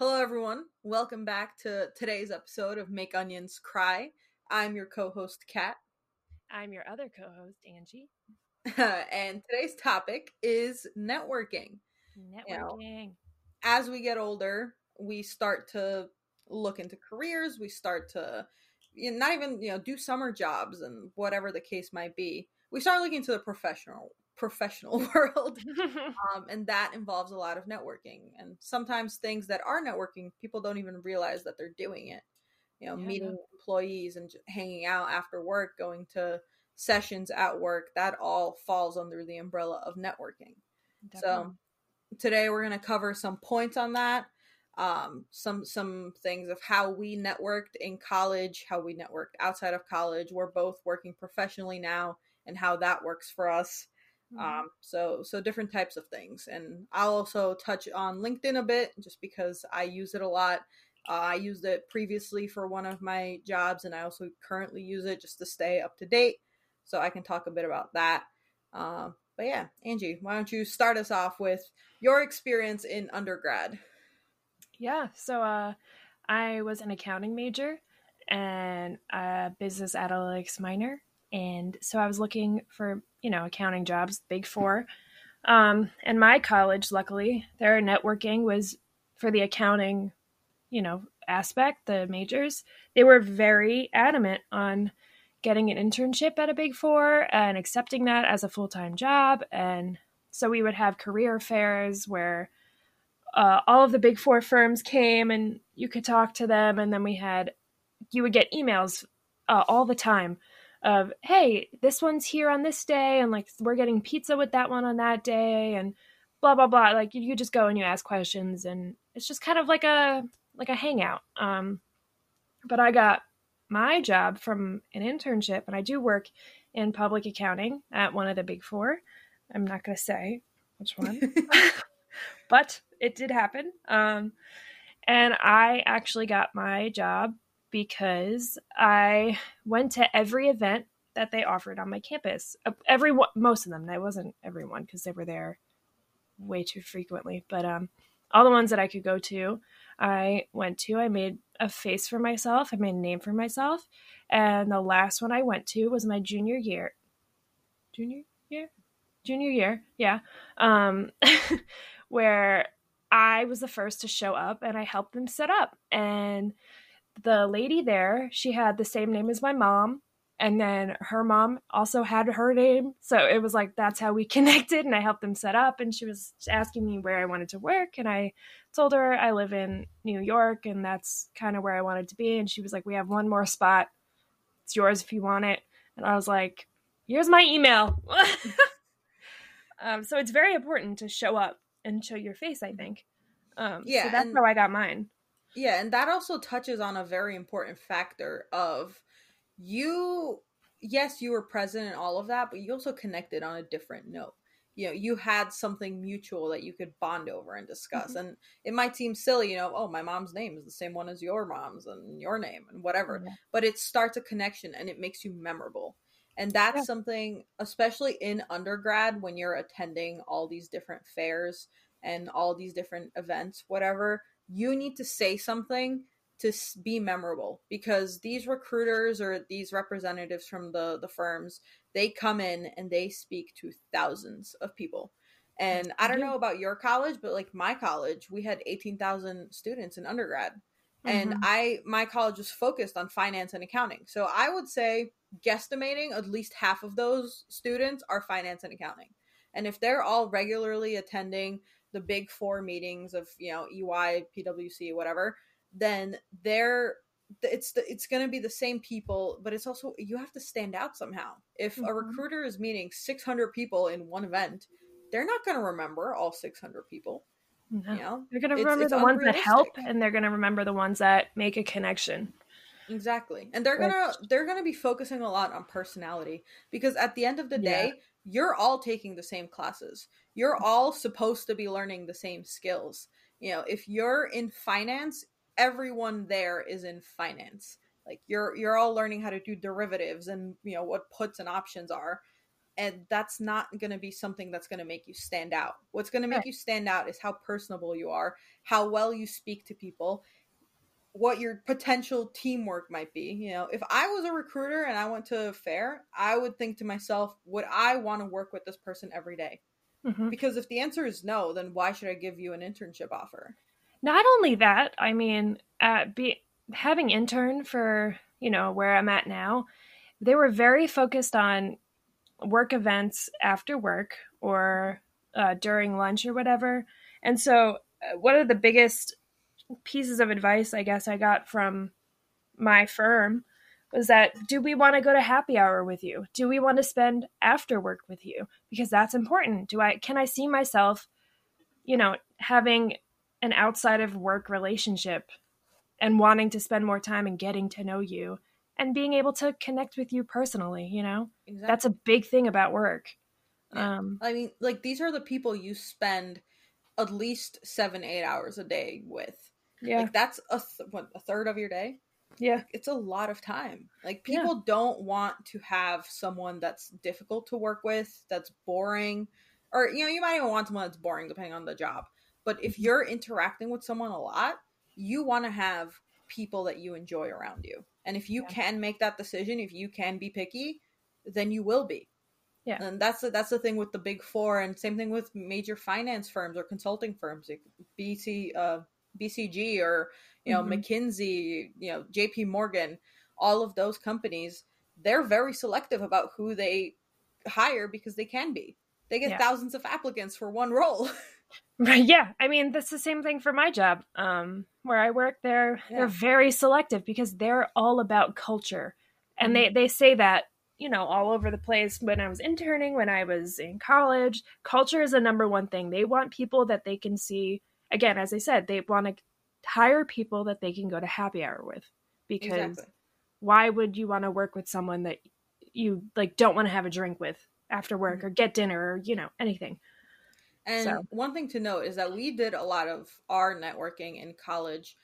Hello, everyone. Welcome back to today's episode of Make Onions Cry. I'm your co host, Kat. I'm your other co host, Angie. and today's topic is networking. Networking. You know, as we get older, we start to look into careers, we start to you know, not even, you know, do summer jobs and whatever the case might be. We start looking to the professional professional world um, and that involves a lot of networking and sometimes things that are networking people don't even realize that they're doing it. You know yeah, meeting employees and hanging out after work going to sessions at work that all falls under the umbrella of networking. Definitely. so today we're going to cover some points on that um, some some things of how we networked in college how we networked outside of college. We're both working professionally now and how that works for us Mm-hmm. Um, so so different types of things, and I'll also touch on LinkedIn a bit, just because I use it a lot. Uh, I used it previously for one of my jobs, and I also currently use it just to stay up to date. So I can talk a bit about that. Uh, but yeah, Angie, why don't you start us off with your experience in undergrad? Yeah, so uh, I was an accounting major and a business analytics minor, and so I was looking for you know, accounting jobs, big four. Um, and my college, luckily, their networking was for the accounting, you know, aspect, the majors. They were very adamant on getting an internship at a big four and accepting that as a full time job. And so we would have career fairs where uh, all of the big four firms came and you could talk to them. And then we had, you would get emails uh, all the time of hey this one's here on this day and like we're getting pizza with that one on that day and blah blah blah. Like you, you just go and you ask questions and it's just kind of like a like a hangout. Um but i got my job from an internship and i do work in public accounting at one of the big four. I'm not going to say which one. But it did happen. Um and i actually got my job because I went to every event that they offered on my campus. Uh, every most of them. I wasn't everyone because they were there way too frequently, but um, all the ones that I could go to, I went to. I made a face for myself. I made a name for myself, and the last one I went to was my junior year. Junior year, junior year, yeah. Um, where I was the first to show up, and I helped them set up and the lady there, she had the same name as my mom. And then her mom also had her name. So it was like that's how we connected. And I helped them set up. And she was asking me where I wanted to work. And I told her I live in New York and that's kind of where I wanted to be. And she was like, We have one more spot. It's yours if you want it. And I was like, Here's my email. um, so it's very important to show up and show your face, I think. Um, yeah. So that's and- how I got mine. Yeah, and that also touches on a very important factor of you yes, you were present in all of that, but you also connected on a different note. You know, you had something mutual that you could bond over and discuss. Mm-hmm. And it might seem silly, you know, oh, my mom's name is the same one as your mom's and your name and whatever. Mm-hmm. But it starts a connection and it makes you memorable. And that's yeah. something, especially in undergrad, when you're attending all these different fairs and all these different events, whatever, you need to say something to be memorable because these recruiters or these representatives from the the firms they come in and they speak to thousands of people. And i don't know about your college but like my college we had 18,000 students in undergrad. And mm-hmm. i my college was focused on finance and accounting. So i would say guesstimating at least half of those students are finance and accounting. And if they're all regularly attending the big four meetings of you know EY, PwC, whatever, then they're it's the, it's going to be the same people, but it's also you have to stand out somehow. If mm-hmm. a recruiter is meeting 600 people in one event, they're not going to remember all 600 people. No. You know, they're going to remember it's, it's the ones that help, and they're going to remember the ones that make a connection. Exactly, and they're gonna they're gonna be focusing a lot on personality because at the end of the day, yeah. you're all taking the same classes you're all supposed to be learning the same skills. You know, if you're in finance, everyone there is in finance. Like you're you're all learning how to do derivatives and you know what puts and options are. and that's not going to be something that's going to make you stand out what's going to make Right. you stand out is how personable you are how well you speak to people what your potential teamwork might be you know if i was a recruiter and i went to a fair i would think to myself would i want to work with this person every day Mhm. because if the answer is no then why should i give you an internship offer Not only that, I mean, uh, be having intern for you know where I'm at now, they were very focused on work events after work or uh, during lunch or whatever. And so, uh, one of the biggest pieces of advice I guess I got from my firm was that do we want to go to happy hour with you? Do we want to spend after work with you? Because that's important. Do I can I see myself, you know, having an outside of work relationship and wanting to spend more time and getting to know you and being able to connect with you personally, you know? exactly That's a big thing about work. Yeah. Um I mean, like these are the people you spend at least seven, eight hours a day with. yeah. Like that's a th- what a third of your day. Yeah. It's a lot of time. Like Yeah. people don't want to have someone that's difficult to work with, that's boring, or you know, you might even want someone that's boring depending on the job. But if Mhm. you're interacting with someone a lot, you want to have people that you enjoy around you. And if you Yeah. can make that decision, if you can be picky, then you will be. Yeah. And that's the, that's the thing with the big four, and same thing with major finance firms or consulting firms, like BC, uh, BCG or you know Mhm. McKinsey, you know J.P. Morgan, all of those companies. They're very selective about who they hire because they can be. They get Yeah. thousands of applicants for one role. Right. Yeah. I mean, that's the same thing for my job. Um, where I work, they're Yeah. they're very selective because they're all about culture, and Mm-hmm. they they say that you know all over the place. When I was interning, when I was in college, culture is the number one thing. They want people that they can see. Again, as I said, they want to hire people that they can go to happy hour with because exactly. why would you want to work with someone that you like don't want to have a drink with after work Mm-hmm. or get dinner or you know anything? And So- one thing to note is that we did a lot of our networking in college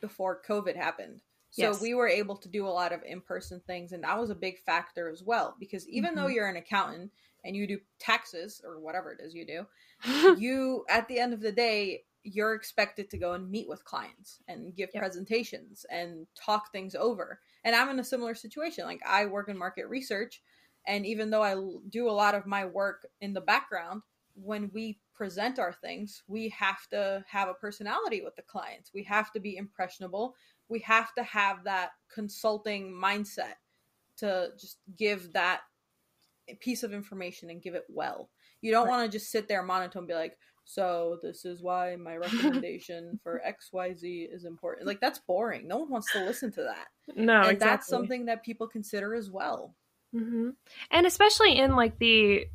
before COVID happened. So Yes. we were able to do a lot of in-person things and that was a big factor as well because even though Mhm. you're an accountant and you do taxes or whatever it is you do, you at the end of the day you're expected to go and meet with clients and give Yep. presentations and talk things over. And I'm in a similar situation. Like I work in market research and even though I do a lot of my work in the background, when we present our things, we have to have a personality with the clients. We have to be impressionable. We have to have that consulting mindset to just give that piece of information and give it well. You don't Right. want to just sit there monotone and be like, so this is why my recommendation for XYZ is important. Like that's boring. No one wants to listen to that. no, and exactly. that's something that people consider as well. hmm And especially in like the,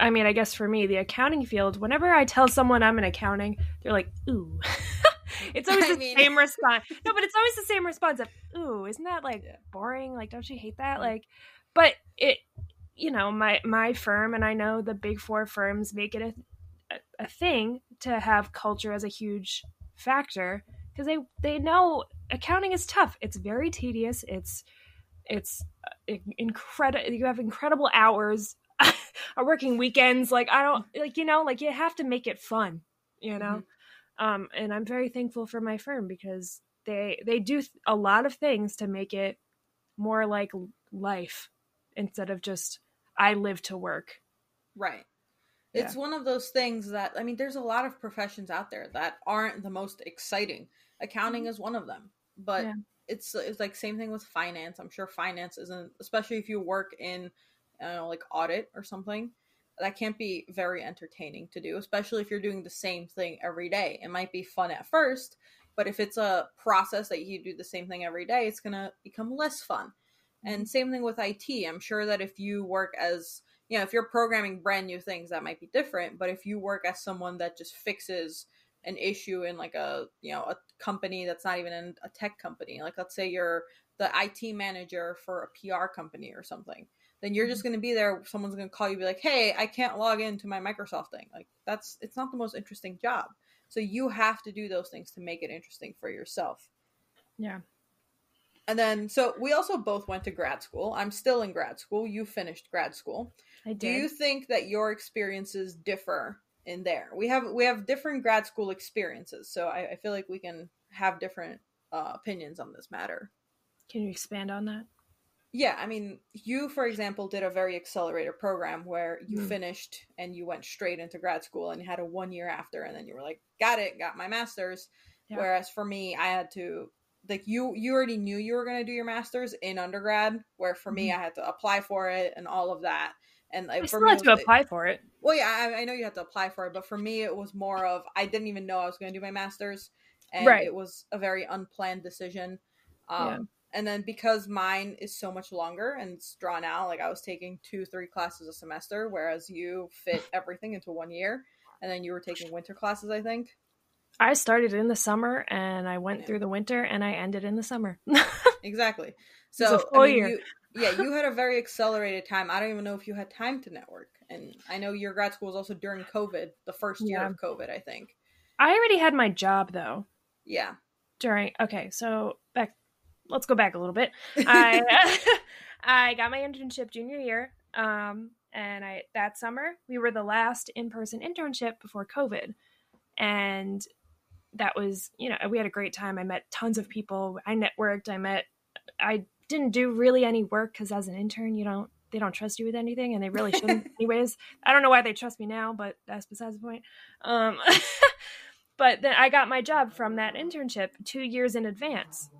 I mean, I guess for me, the accounting field, whenever I tell someone I'm in accounting, they're like, ooh. it's always I the mean- same response. No, but it's always the same response of, ooh, isn't that like Yeah. boring? Like, don't you hate that? Mhm. Like, but it, you know, my my firm and I know the big four firms make it a a, thing to have culture as a huge factor because they they know accounting is tough. It's very tedious. It's it's incredible. You have incredible hours, are working weekends. Like I don't like you know like you have to make it fun. You know, um, and I'm very thankful for my firm because they they do th- a lot of things to make it more like life instead of just I live to work. Right. Yeah. It's one of those things that I mean there's a lot of professions out there that aren't the most exciting. Accounting mm-hmm. is one of them. But Yeah. it's it's like same thing with finance. I'm sure finance isn't especially if you work in know like audit or something. That can't be very entertaining to do, especially if you're doing the same thing every day. It might be fun at first, but if it's a process that you do the same thing every day, it's going to become less fun. And mm-hmm. same thing with IT. I'm sure that if you work as, you know, if you're programming brand new things, that might be different. But if you work as someone that just fixes an issue in like a, you know, a company that's not even in a tech company, like let's say you're the IT manager for a PR company or something, then you're just mm-hmm. going to be there. Someone's going to call you, be like, hey, I can't log into my Microsoft thing. Like that's, it's not the most interesting job. So you have to do those things to make it interesting for yourself. Yeah. And then, so we also both went to grad school. I'm still in grad school. You finished grad school. I did. Do you think that your experiences differ in there? We have we have different grad school experiences, so I, I feel like we can have different uh, opinions on this matter. Can you expand on that? Yeah, I mean, you, for example, did a very accelerated program where you Mm. finished and you went straight into grad school and you had a one year after, and then you were like, got it, got my master's. Yeah. Whereas for me, I had to, like, you you already knew you were going to do your master's in undergrad, where for me, Mhm. I had to apply for it and all of that. And like, I for still me, had to apply for it. well, yeah, I, I know you have to apply for it, but for me, it was more of I didn't even know I was going to do my master's, and Right. it was a very unplanned decision. Um, Yeah. And then because mine is so much longer and it's drawn out, like I was taking two, three classes a semester, whereas you fit everything into one year, and then you were taking winter classes, I think. I started in the summer and I went Yeah. through the winter and I ended in the summer. Exactly. So full I mean, year. you, yeah, you had a very accelerated time. I don't even know if you had time to network, and I know your grad school was also during COVID, the first year Yeah. of COVID, I think. I already had my job though Yeah. during okay, so back let's go back a little bit. I I got my internship junior year. Um and I that summer we were the last in-person internship before COVID. And that was, you know, we had a great time. I met tons of people. I networked. I met I didn't do really any work cuz as an intern, you don't they don't trust you with anything and they really shouldn't anyways. I don't know why they trust me now, but that's besides the point. Um but then I got my job from that internship 2 years in advance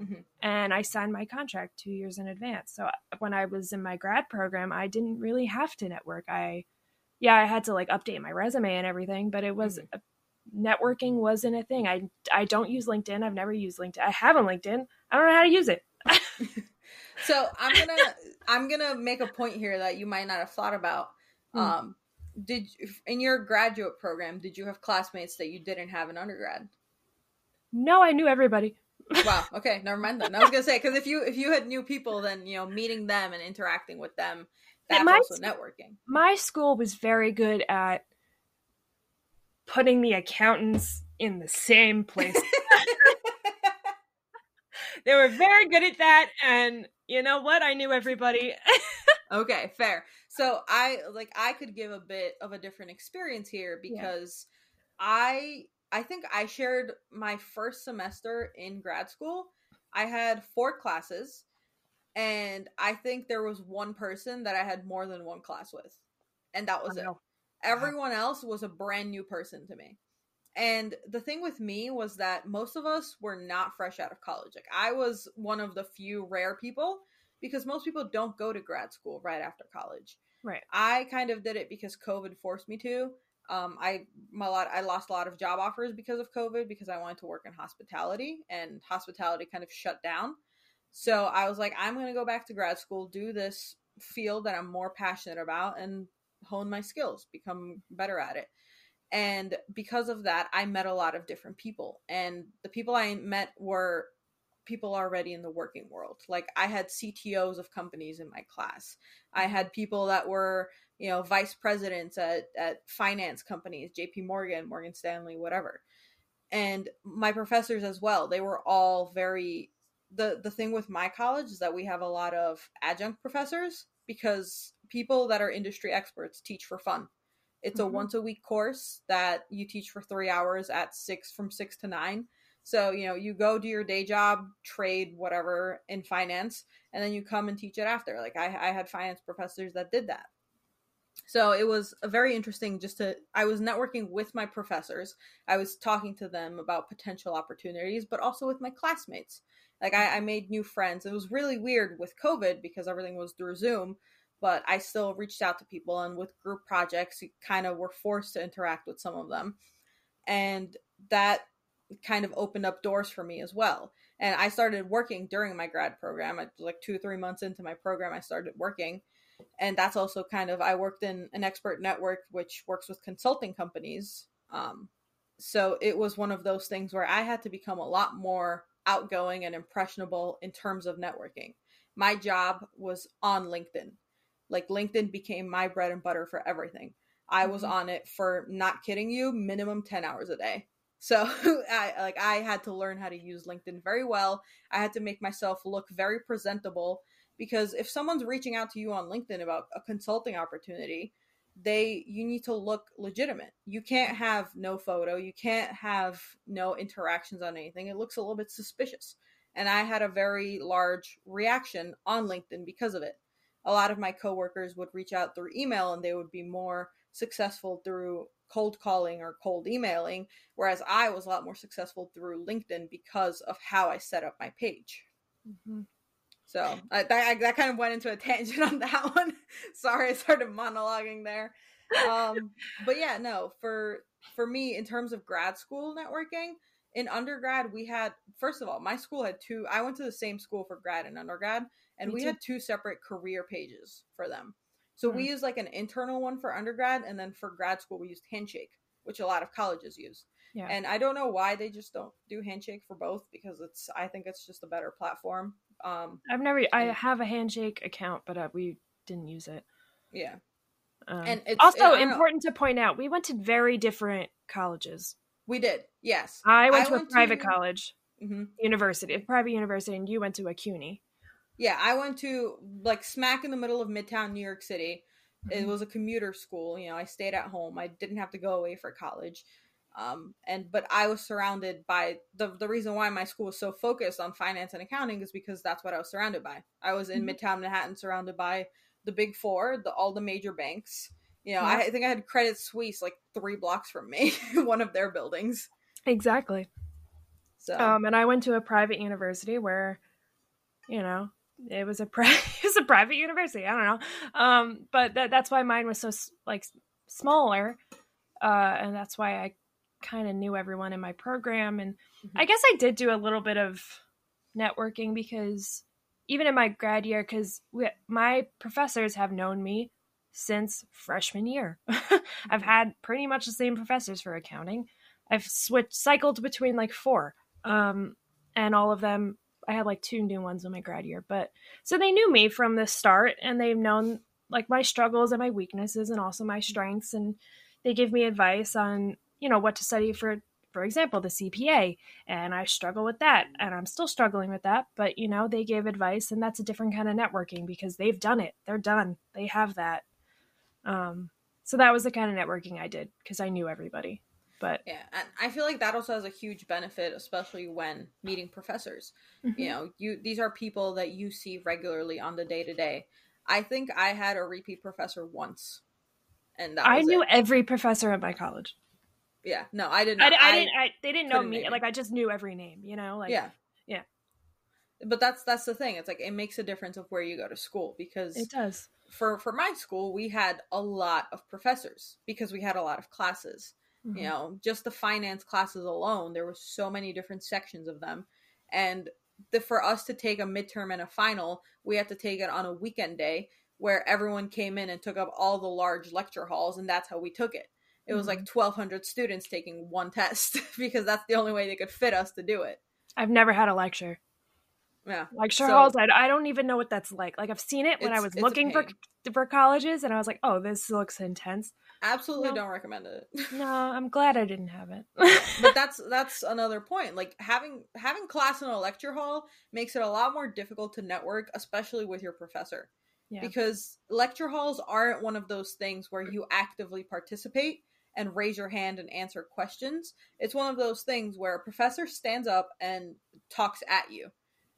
Mhm. and I signed my contract two years in advance. So when I was in my grad program, I didn't really have to network. I, yeah, I had to like update my resume and everything, but it was Mhm. Networking wasn't a thing. I I don't use LinkedIn. I've never used LinkedIn. I have a LinkedIn. I don't know how to use it. So I'm gonna I'm gonna make a point here that you might not have thought about. Hmm. Um, did in your graduate program did you have classmates that you didn't have in undergrad? No, I knew everybody. Wow. Okay, never mind then. I was gonna say because if you if you had new people, then you know meeting them and interacting with them, that's my also networking. My school was very good at putting the accountants in the same place. they were very good at that, and you know what? I knew everybody. Okay, fair. So I like I could give a bit of a different experience here Yeah. because I I think I shared my first semester in grad school. I had four classes and I think there was one person that I had more than one class with. And that was oh, it. Wow. Everyone else was a brand new person to me. And the thing with me was that most of us were not fresh out of college. Like I was one of the few rare people because most people don't go to grad school right after college. Right. I kind of did it because COVID forced me to. Um, I my lot I lost a lot of job offers because of COVID because I wanted to work in hospitality and hospitality kind of shut down. So I was like, I'm gonna go back to grad school, do this field that I'm more passionate about, and hone my skills, become better at it. And because of that, I met a lot of different people, and the people I met were people already in the working world. Like I had CTOs of companies in my class. I had people that were, you know, vice presidents at, at finance companies, JP Morgan, Morgan Stanley, whatever. And my professors as well, they were all very the the thing with my college is that we have a lot of adjunct professors because people that are industry experts teach for fun. It's a Mhm. once a week course that you teach for 3 hours at 6 from 6 to 9 so, you know, you go do your day job, trade, whatever in finance, and then you come and teach it after. Like I, I had finance professors that did that. So it was a very interesting just to, I was networking with my professors. I was talking to them about potential opportunities, but also with my classmates. Like I, I made new friends. It was really weird with COVID because everything was through Zoom, but I still reached out to people. And with group projects, you kind of were forced to interact with some of them. And that kind of opened up doors for me as well. And I started working during my grad program. I like two or three months into my program, I started working. And that's also kind of I worked in an expert network which works with consulting companies. Um, so it was one of those things where I had to become a lot more outgoing and impressionable in terms of networking. My job was on LinkedIn. Like LinkedIn became my bread and butter for everything. I was Mhm. on it for not kidding you, minimum 10 hours a day. So I like I had to learn how to use LinkedIn very well. I had to make myself look very presentable because if someone's reaching out to you on LinkedIn about a consulting opportunity, they you need to look legitimate. You can't have no photo, you can't have no interactions on anything. It looks a little bit suspicious. And I had a very large reaction on LinkedIn because of it. A lot of my coworkers would reach out through email and they would be more successful through cold calling or cold emailing, whereas I was a lot more successful through LinkedIn because of how I set up my page. Mm-hmm. So I, that, that kind of went into a tangent on that one. Sorry, I started monologuing there. Um, but yeah, no, for for me, in terms of grad school networking, in undergrad we had first of all, my school had two. I went to the same school for grad and undergrad, and me we too. had two separate career pages for them. So mm-hmm. we used like an internal one for undergrad, and then for grad school we used Handshake, which a lot of colleges use. Yeah. And I don't know why they just don't do Handshake for both because it's I think it's just a better platform. Um, I've never I have a Handshake account, but uh, we didn't use it. Yeah. Um, and it's also important know. to point out we went to very different colleges. We did, yes. I went I to went a private to, college, mm-hmm. university, a private university, and you went to a CUNY. Yeah, I went to like smack in the middle of Midtown New York City. Mm-hmm. It was a commuter school. You know, I stayed at home. I didn't have to go away for college. Um, and but I was surrounded by the the reason why my school was so focused on finance and accounting is because that's what I was surrounded by. I was in mm-hmm. Midtown Manhattan, surrounded by the big four, the all the major banks. You know, yeah. I, I think I had Credit Suisse like three blocks from me, one of their buildings. Exactly. So, um, and I went to a private university where, you know, it was a pri- it was a private university. I don't know, um, but that, that's why mine was so like smaller, uh, and that's why I kind of knew everyone in my program. And mm-hmm. I guess I did do a little bit of networking because even in my grad year, because my professors have known me since freshman year. I've mm-hmm. had pretty much the same professors for accounting. I've switched cycled between like four. Um, and all of them I had like two new ones in my grad year, but so they knew me from the start and they've known like my struggles and my weaknesses and also my strengths and they give me advice on, you know, what to study for for example, the CPA, and I struggle with that, and I'm still struggling with that. But you know, they gave advice, and that's a different kind of networking because they've done it. They're done. They have that. Um, so that was the kind of networking I did because I knew everybody. But yeah, and I feel like that also has a huge benefit, especially when meeting professors. Mm-hmm. You know, you these are people that you see regularly on the day to day. I think I had a repeat professor once, and I knew it. every professor at my college. Yeah, no, I didn't. I, I, I didn't. I, they didn't know me. Like I just knew every name. You know, like yeah, yeah. But that's that's the thing. It's like it makes a difference of where you go to school because it does. For for my school, we had a lot of professors because we had a lot of classes. Mm-hmm. You know, just the finance classes alone, there were so many different sections of them, and the, for us to take a midterm and a final, we had to take it on a weekend day where everyone came in and took up all the large lecture halls, and that's how we took it. It mm-hmm. was like 1,200 mm-hmm. students taking one test because that's the only way they could fit us to do it. I've never had a lecture. Yeah. Lecture so, halls, I, I don't even know what that's like. Like, I've seen it when I was looking for for colleges, and I was like, oh, this looks intense. Absolutely no. don't recommend it. no, I'm glad I didn't have it. but that's that's another point. Like having having class in a lecture hall makes it a lot more difficult to network, especially with your professor. Yeah. Because lecture halls aren't one of those things where you actively participate and raise your hand and answer questions. It's one of those things where a professor stands up and talks at you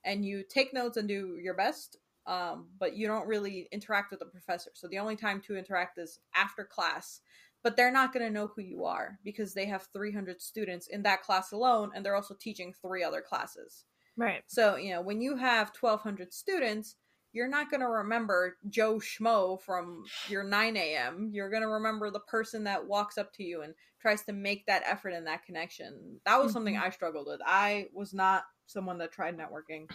and you take notes and do your best um, but you don't really interact with the professor. So the only time to interact is after class. But they're not going to know who you are because they have 300 students in that class alone, and they're also teaching three other classes. Right. So, you know, when you have 1,200 students, you're not going to remember Joe Schmo from your 9 a.m. You're going to remember the person that walks up to you and tries to make that effort and that connection. That was mm-hmm. something I struggled with. I was not someone that tried networking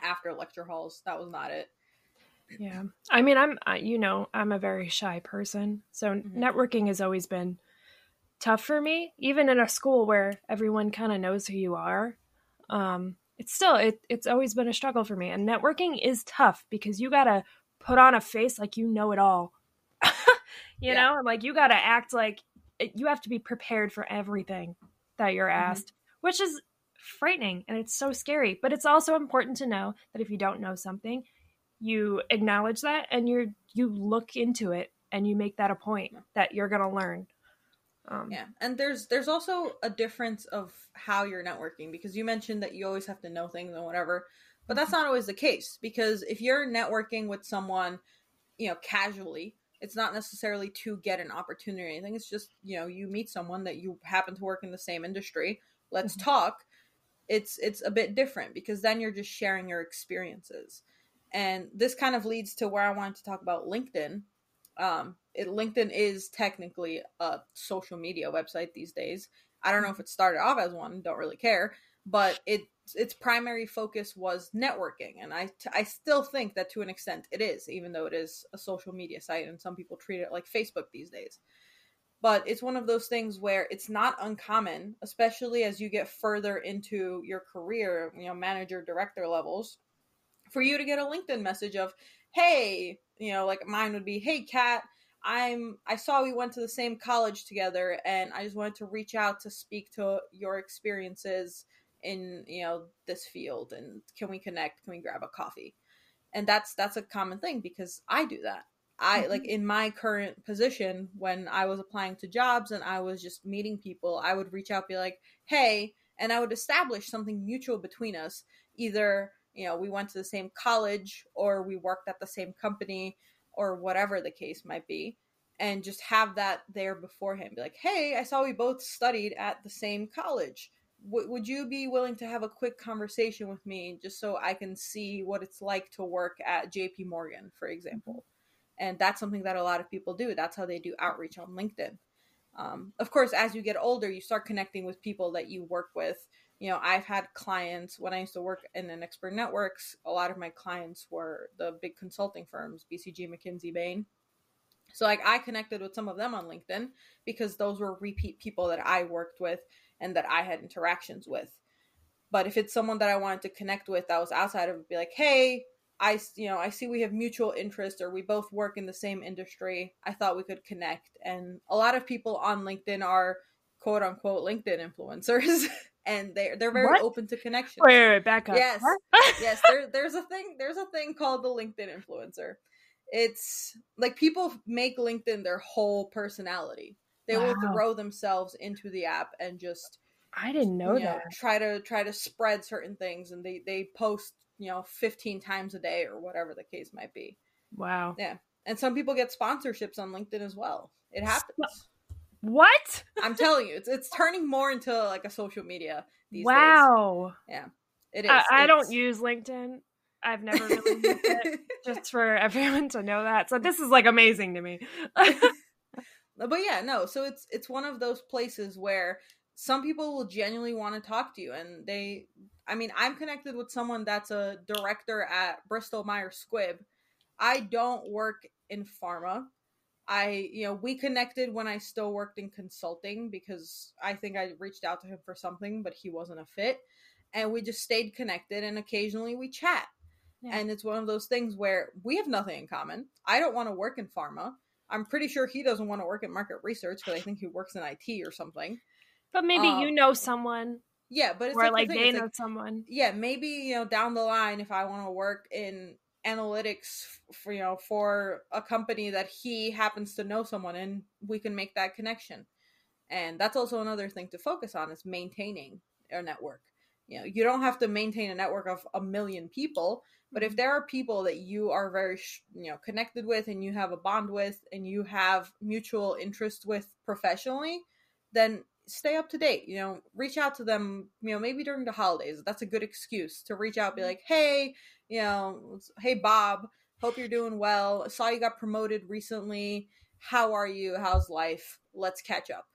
after lecture halls. That was not it. Yeah. I mean, I'm, you know, I'm a very shy person. So mm-hmm. networking has always been tough for me, even in a school where everyone kind of knows who you are. Um, it's still, it, it's always been a struggle for me. And networking is tough because you got to put on a face like you know it all. you yeah. know, like you got to act like you have to be prepared for everything. that you're Mm-hmm. asked, which is frightening and it's so scary. But it's also important to know that if you don't know something, you acknowledge that and you're you look into it and you make that a point that you're gonna learn. Um, Yeah, and there's there's also a difference of how you're networking because you mentioned that you always have to know things and whatever, but that's not always the case because if you're networking with someone, you know, casually, it's not necessarily to get an opportunity or anything. It's just you know you meet someone that you happen to work in the same industry. Let's Mhm. talk. It's it's a bit different because then you're just sharing your experiences, and this kind of leads to where I wanted to talk about LinkedIn. Um it linkedin is technically a social media website these days. I don't know if it started off as one don't really care but it its primary focus was networking. And i i still think that to an extent it is even though it is a social media site and some people treat it like facebook these days but it's one of those things where it's not uncommon especially as you get further into your career you know manager director levels for you to get a linkedin message of hey you know like mine would be hey kat i'm i saw we went to the same college together and i just wanted to reach out to speak to your experiences in you know this field and can we connect? Can we grab a coffee? And that's that's a common thing because i do that i Mhm. like in my current position when i was applying to jobs and i was just meeting people i would reach out be like hey and i would establish something mutual between us. Either you know we went to the same college or we worked at the same company or whatever the case might be and just have that there beforehand. Be like hey i saw we both studied at the same college. W- would you be willing to have a quick conversation with me just so i can see what it's like to work at jp morgan for example and that's something that a lot of people do. That's how they do outreach on linkedin. Um, of course as you get older you start connecting with people that you work with. You know i've had clients when i used to work in an expert networks a lot of my clients were the big consulting firms bcg mckinsey bain. So like i connected with some of them on linkedin because those were repeat people that i worked with and that i had interactions with. But if it's someone that i wanted to connect with that was outside of it be like hey i you know i see we have mutual interest or we both work in the same industry i thought we could connect and a lot of people on linkedin are quote unquote linkedin influencers and they're they're very What? open to connection. Wait, wait, wait, back up. Yes. Yes there, there's a thing there's a thing called the linkedin influencer it's like people make linkedin their whole personality they will throw themselves into the app and just I didn't know you know, that. try to try to spread certain things and they they post you know 15 times a day or whatever the case might be Wow. yeah and some people get sponsorships on linkedin as well it happens What? i'm telling you it's it's turning more into like a social media these wow. days it is I, I don't use LinkedIn. I've never really used it. Just for everyone to know that. So this is like amazing to me. but yeah no so it's it's one of those places where some people will genuinely want to talk to you and they i mean i'm connected with someone that's a director at bristol myers squibb. I don't work in pharma. I you know we connected when i still worked in consulting because i think i reached out to him for something but he wasn't a fit and we just stayed connected and occasionally we chat. Yeah. and it's one of those things where we have nothing in common. I don't want to work in pharma. I'm pretty sure he doesn't want to work in market research because i think he works in it or something but maybe um, you know someone yeah but it's or like, like the they it's know like, someone. yeah maybe you know down the line if i want to work in analytics for you know for a company that he happens to know someone and we can make that connection. And that's also another thing to focus on is maintaining a network. You know you don't have to maintain a network of a million people but if there are people that you are very sh- you know connected with and you have a bond with and you have mutual interest with professionally then stay up to date you know reach out to them you know maybe during the holidays that's a good excuse to reach out be like hey you know hey bob hope you're doing well. Saw you got promoted recently. How are you? How's life? Let's catch up.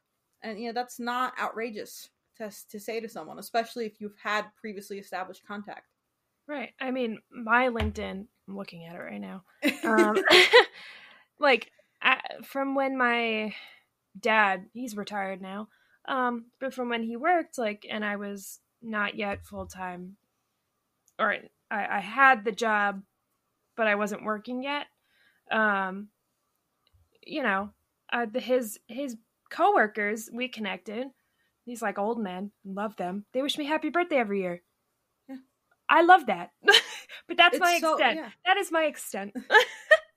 And you know that's not outrageous to, to say to someone especially if you've had previously established contact. Right. I mean, my LinkedIn, I'm looking at it right now. Um, like, I, from when my dad, he's retired now, um, but from when he worked, like, and I was not yet full time, or I, I had the job, but I wasn't working yet. Um, you know, uh, the, his his coworkers, we connected, these like old men, love them. They wish me happy birthday every year. Yeah. I love that. but that's It's my so- extent. yeah. That is my extent.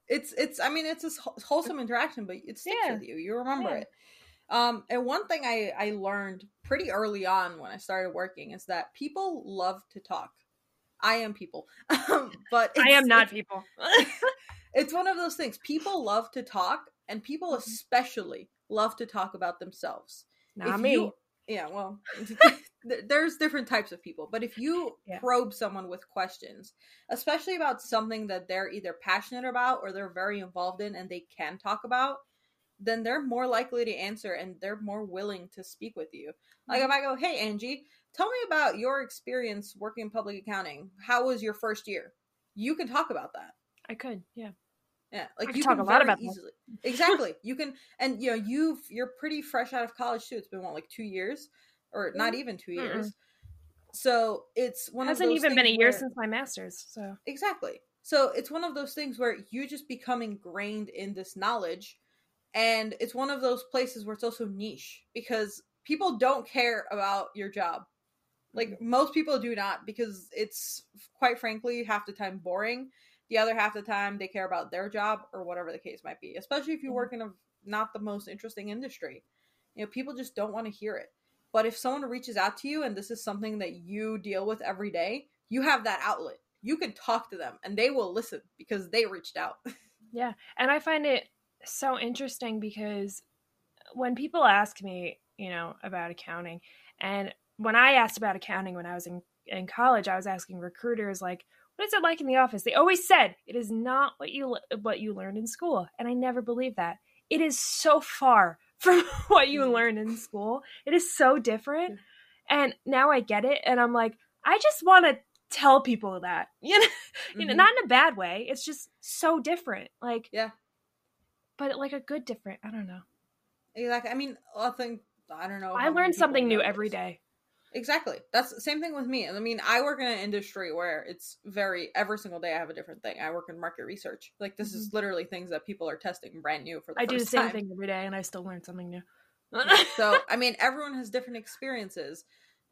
it's it's i mean it's this wholesome interaction but it sticks Yeah. with you you remember it um and one thing i i learned pretty early on when i started working is that people love to talk i am people Um, but I am not people. it's one of those things people love to talk and people Mhm. especially love to talk about themselves not if me. you- yeah, well, there's different types of people, but if you Yeah. probe someone with questions, especially about something that they're either passionate about or they're very involved in and they can talk about, then they're more likely to answer and they're more willing to speak with you. Like if mm-hmm. I go, "Hey Angie, tell me about your experience working in public accounting. How was your first year?" You can talk about that. I could, yeah. Yeah, like you talk can a lot about that. easily. Exactly, you can, and you know you've you're pretty fresh out of college too. It's been what like two years, or not even 2 Mm-mm. years. So it's one Hasn't of those even been a year where- since my master's, so exactly. So it's one of those things where you just become ingrained in this knowledge, and it's one of those places where it's also niche because people don't care about your job. Like most people do not because it's quite frankly half the time boring. The other half the time they care about their job or whatever the case might be. Especially if you Mhm. work in a not the most interesting industry. You know, people just don't want to hear it. But if someone reaches out to you and this is something that you deal with every day, you have that outlet. You can talk to them and they will listen because they reached out. Yeah. And I find it so interesting because when people ask me, you know, about accounting, and when I asked about accounting when I was in, in college, I was asking recruiters, like, what is it like in the office? They always said it is not what you what you learned in school, and I never believed that. It is so far from what you Mhm. learn in school. It is so different, and now I get it, and I'm like, I just want to tell people that, you know, you know, not in a bad way. It's just so different, like Yeah. But like a good different. I don't know. Exactly. I mean, I think I don't know. I learn something new every day. Exactly. That's the same thing with me. I mean, I work in an industry where it's very every single day I have a different thing. I work in market research. Like this is literally things that people are testing brand new for the Mm-hmm. I do the same time. thing every day, and I still learn something new. so, I mean, everyone has different experiences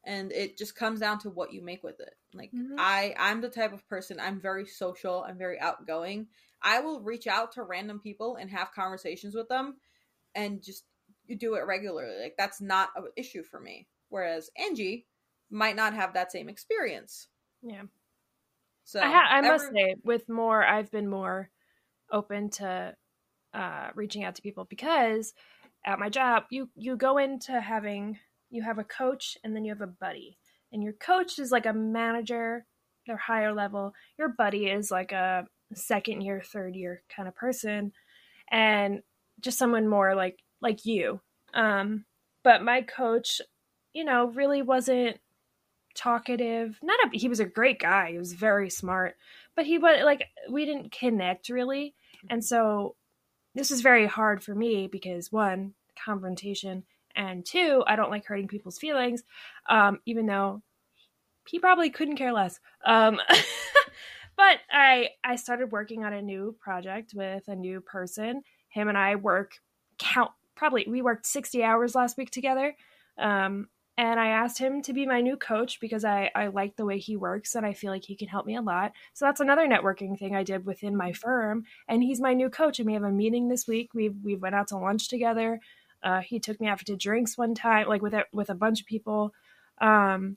and it just comes down to what you make with it. Like Mhm. I I'm the type of person I'm very social, I'm very outgoing. I will reach out to random people and have conversations with them and just do it regularly. Like that's not an issue for me. Whereas Angie might not have that same experience. yeah, So I, ha- I must say, with more, I've been more open to uh, reaching out to people because at my job, you you go into having you have a coach and then you have a buddy, and your coach is like a manager, they're higher level. Your buddy is like a second year, third year kind of person, and just someone more like like you. Um, but my coach, you know, really wasn't talkative. Not a he was a great guy. He was very smart, but he was like we didn't connect really. And so this was very hard for me because one, confrontation, and two, I don't like hurting people's feelings. Um, even though he probably couldn't care less. Um, but I I started working on a new project with a new person. Him and I work count probably we worked 60 hours last week together. Um, and I asked him to be my new coach because I, I like the way he works and I feel like he can help me a lot. So that's another networking thing I did within my firm. And he's my new coach, and we have a meeting this week. We we went out to lunch together. Uh, he took me out to drinks one time, like with a, with a bunch of people. Um,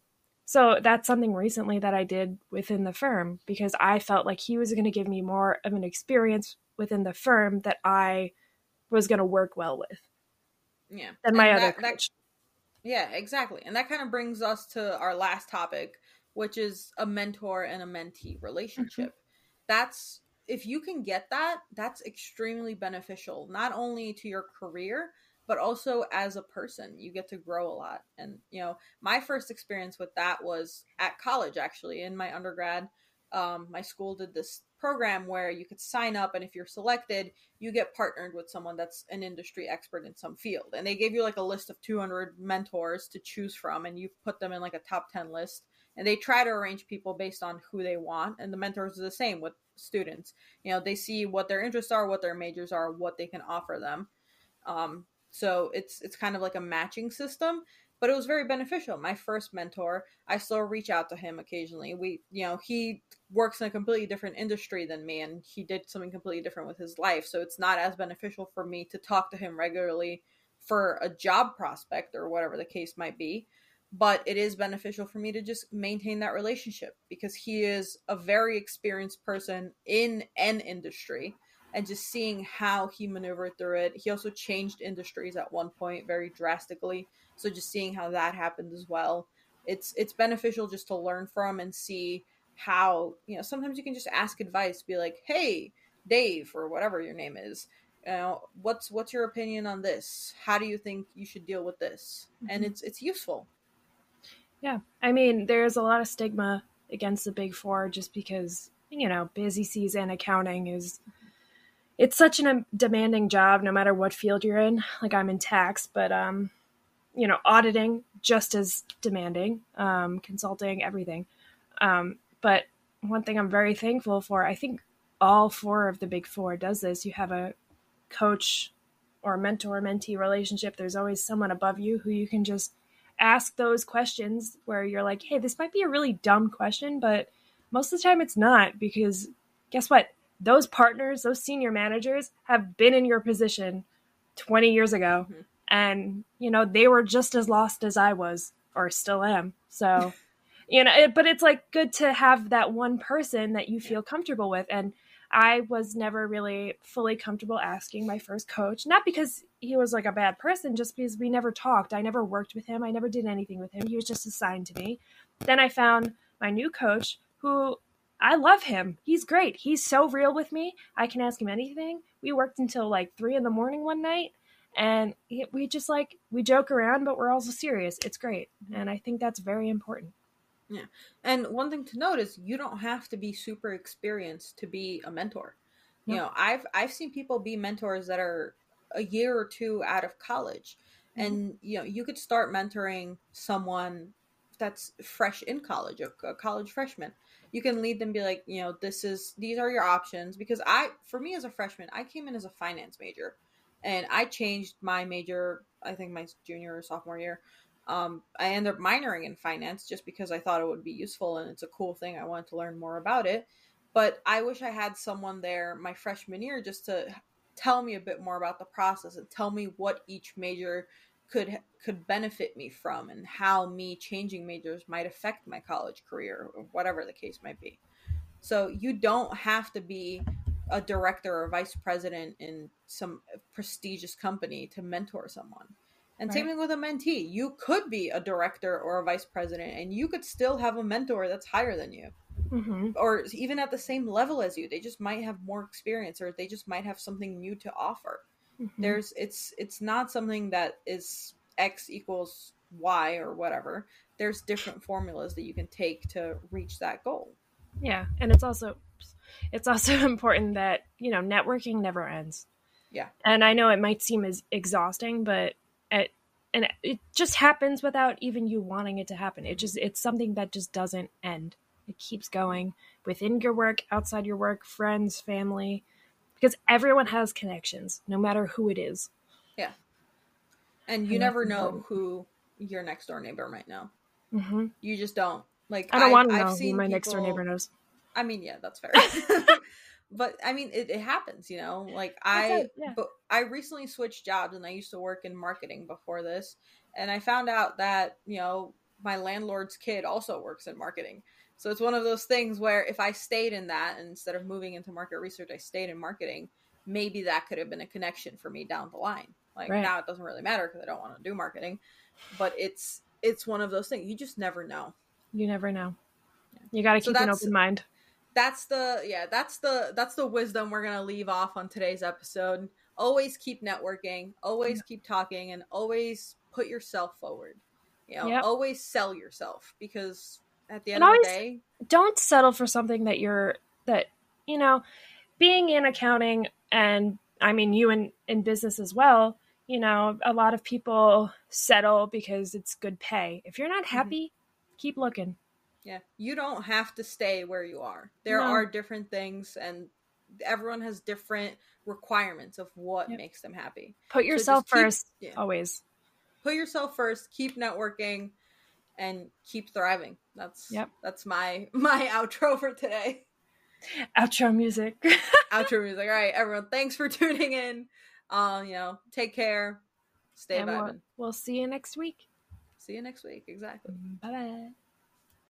so that's something recently that I did within the firm because I felt like he was going to give me more of an experience within the firm that I was going to work well with yeah. than my And other that- that-. Yeah, exactly. And that kind of brings us to our last topic, which is a mentor and a mentee mm-hmm. relationship. That's if you can get that, that's extremely beneficial, not only to your career, but also as a person. You get to grow a lot. And, you know, my first experience with that was at college, actually, in my undergrad. Um, my school did this program where you could sign up, and if you're selected, you get partnered with someone that's an industry expert in some field. And they gave you like a list of 200 mentors to choose from, and you put them in like a top 10 list. And they try to arrange people based on who they want. And the mentors are the same with students. You know, they see what their interests are, what their majors are, what they can offer them. Um, so it's it's kind of like a matching system. but it was very beneficial. My first mentor, I still reach out to him occasionally. We, you know, he works in a completely different industry than me and he did something completely different with his life. So it's not as beneficial for me to talk to him regularly for a job prospect or whatever the case might be. But it is beneficial for me to just maintain that relationship because he is a very experienced person in an industry and just seeing how he maneuvered through it. He also changed industries at one point very drastically. So just seeing how that happened as well. It's it's beneficial just to learn from and see how, you know, sometimes you can just ask advice, be like, "Hey, Dave or whatever your name is, you know, what's what's your opinion on this? How do you think you should deal with this?" Mm-hmm. And it's it's useful. Yeah. I mean, there's a lot of stigma against the big 4 just because, you know, busy season accounting is it's such a demanding job no matter what field you're in. Like i'm in tax but um you know auditing just as demanding um consulting everything. Um but one thing i'm very thankful for i think all four of the big four does this. You have a coach or mentor mentee relationship. There's always someone above you who you can just ask those questions where you're like hey this might be a really dumb question but most of the time it's not because guess what those partners, those senior managers have been in your position 20 years ago. Mm-hmm. And, you know, they were just as lost as I was or still am. So, you know, it, but it's like good to have that one person that you feel comfortable with. And I was never really fully comfortable asking my first coach, not because he was like a bad person, just because we never talked. I never worked with him. I never did anything with him. He was just assigned to me. Then I found my new coach who I love him. He's great. He's so real with me. I can ask him anything. We worked until like three in the morning one night, and we just like we joke around, but we're also serious. It's great, and I think that's very important. Yeah, and one thing to note is you don't have to be super experienced to be a mentor. You know, I've I've seen people be mentors that are a year or two out of college, mm-hmm. and you know you could start mentoring someone that's fresh in college, a, a college freshman you can lead them be like you know this is these are your options. Because i for me as a freshman i came in as a finance major. And i changed my major i think my junior or sophomore year. Um, i ended up minoring in finance just because i thought it would be useful and it's a cool thing. I wanted to learn more about it. But i wish i had someone there my freshman year just to tell me a bit more about the process and tell me what each major could could benefit me from and how me changing majors might affect my college career or whatever the case might be. So you don't have to be a director or vice president in some prestigious company to mentor someone. And right. same thing with a mentee. You could be a director or a vice president and you could still have a mentor that's higher than you. Mm-hmm. or even at the same level as you. They just might have more experience or they just might have something new to offer Mm-hmm. There's it's it's not something that is x equals y or whatever. There's different formulas that you can take to reach that goal. Yeah, and it's also it's also important that, you know, networking never ends. Yeah. And I know it might seem as exhausting, but it and it just happens without even you wanting it to happen. It just it's something that just doesn't end. It keeps going within your work, outside your work, friends, family because everyone has connections, no matter who it is. Yeah, and you and never know who your next door neighbor might know. Mm-hmm. You just don't. Like I don't want to know I've who my people, next door neighbor knows. I mean, yeah, that's fair. but I mean, it, it, happens, you know. Like I, yeah. but I recently switched jobs, and I used to work in marketing before this, and I found out that you know my landlord's kid also works in marketing. So it's one of those things where if I stayed in that instead of moving into market research, I stayed in marketing, maybe that could have been a connection for me down the line. Like right. now it doesn't really matter because I don't want to do marketing, but it's it's one of those things you just never know. You never know. Yeah. You got to keep so an open mind. That's the yeah, that's the that's the wisdom we're going to leave off on today's episode. Always keep networking, always yeah. keep talking and always put yourself forward. You know, yep. always sell yourself because at the end and of the day. Don't settle for something that you're that you know, being in accounting and I mean you in in business as well. You know, a lot of people settle because it's good pay. If you're not mm-hmm. happy, mm-hmm. keep looking. Yeah, you don't have to stay where you are. There no. are different things, and everyone has different requirements of what yep. makes them happy. Put yourself so first, keep, yeah. always. put yourself first, keep networking, and keep thriving. That's Yep. that's my my outro for today. Outro music. outro music. All right, everyone, thanks for tuning in. Um, you know, take care, stay and vibing. we'll, we'll see you next week. See you next week. Exactly. Bye bye.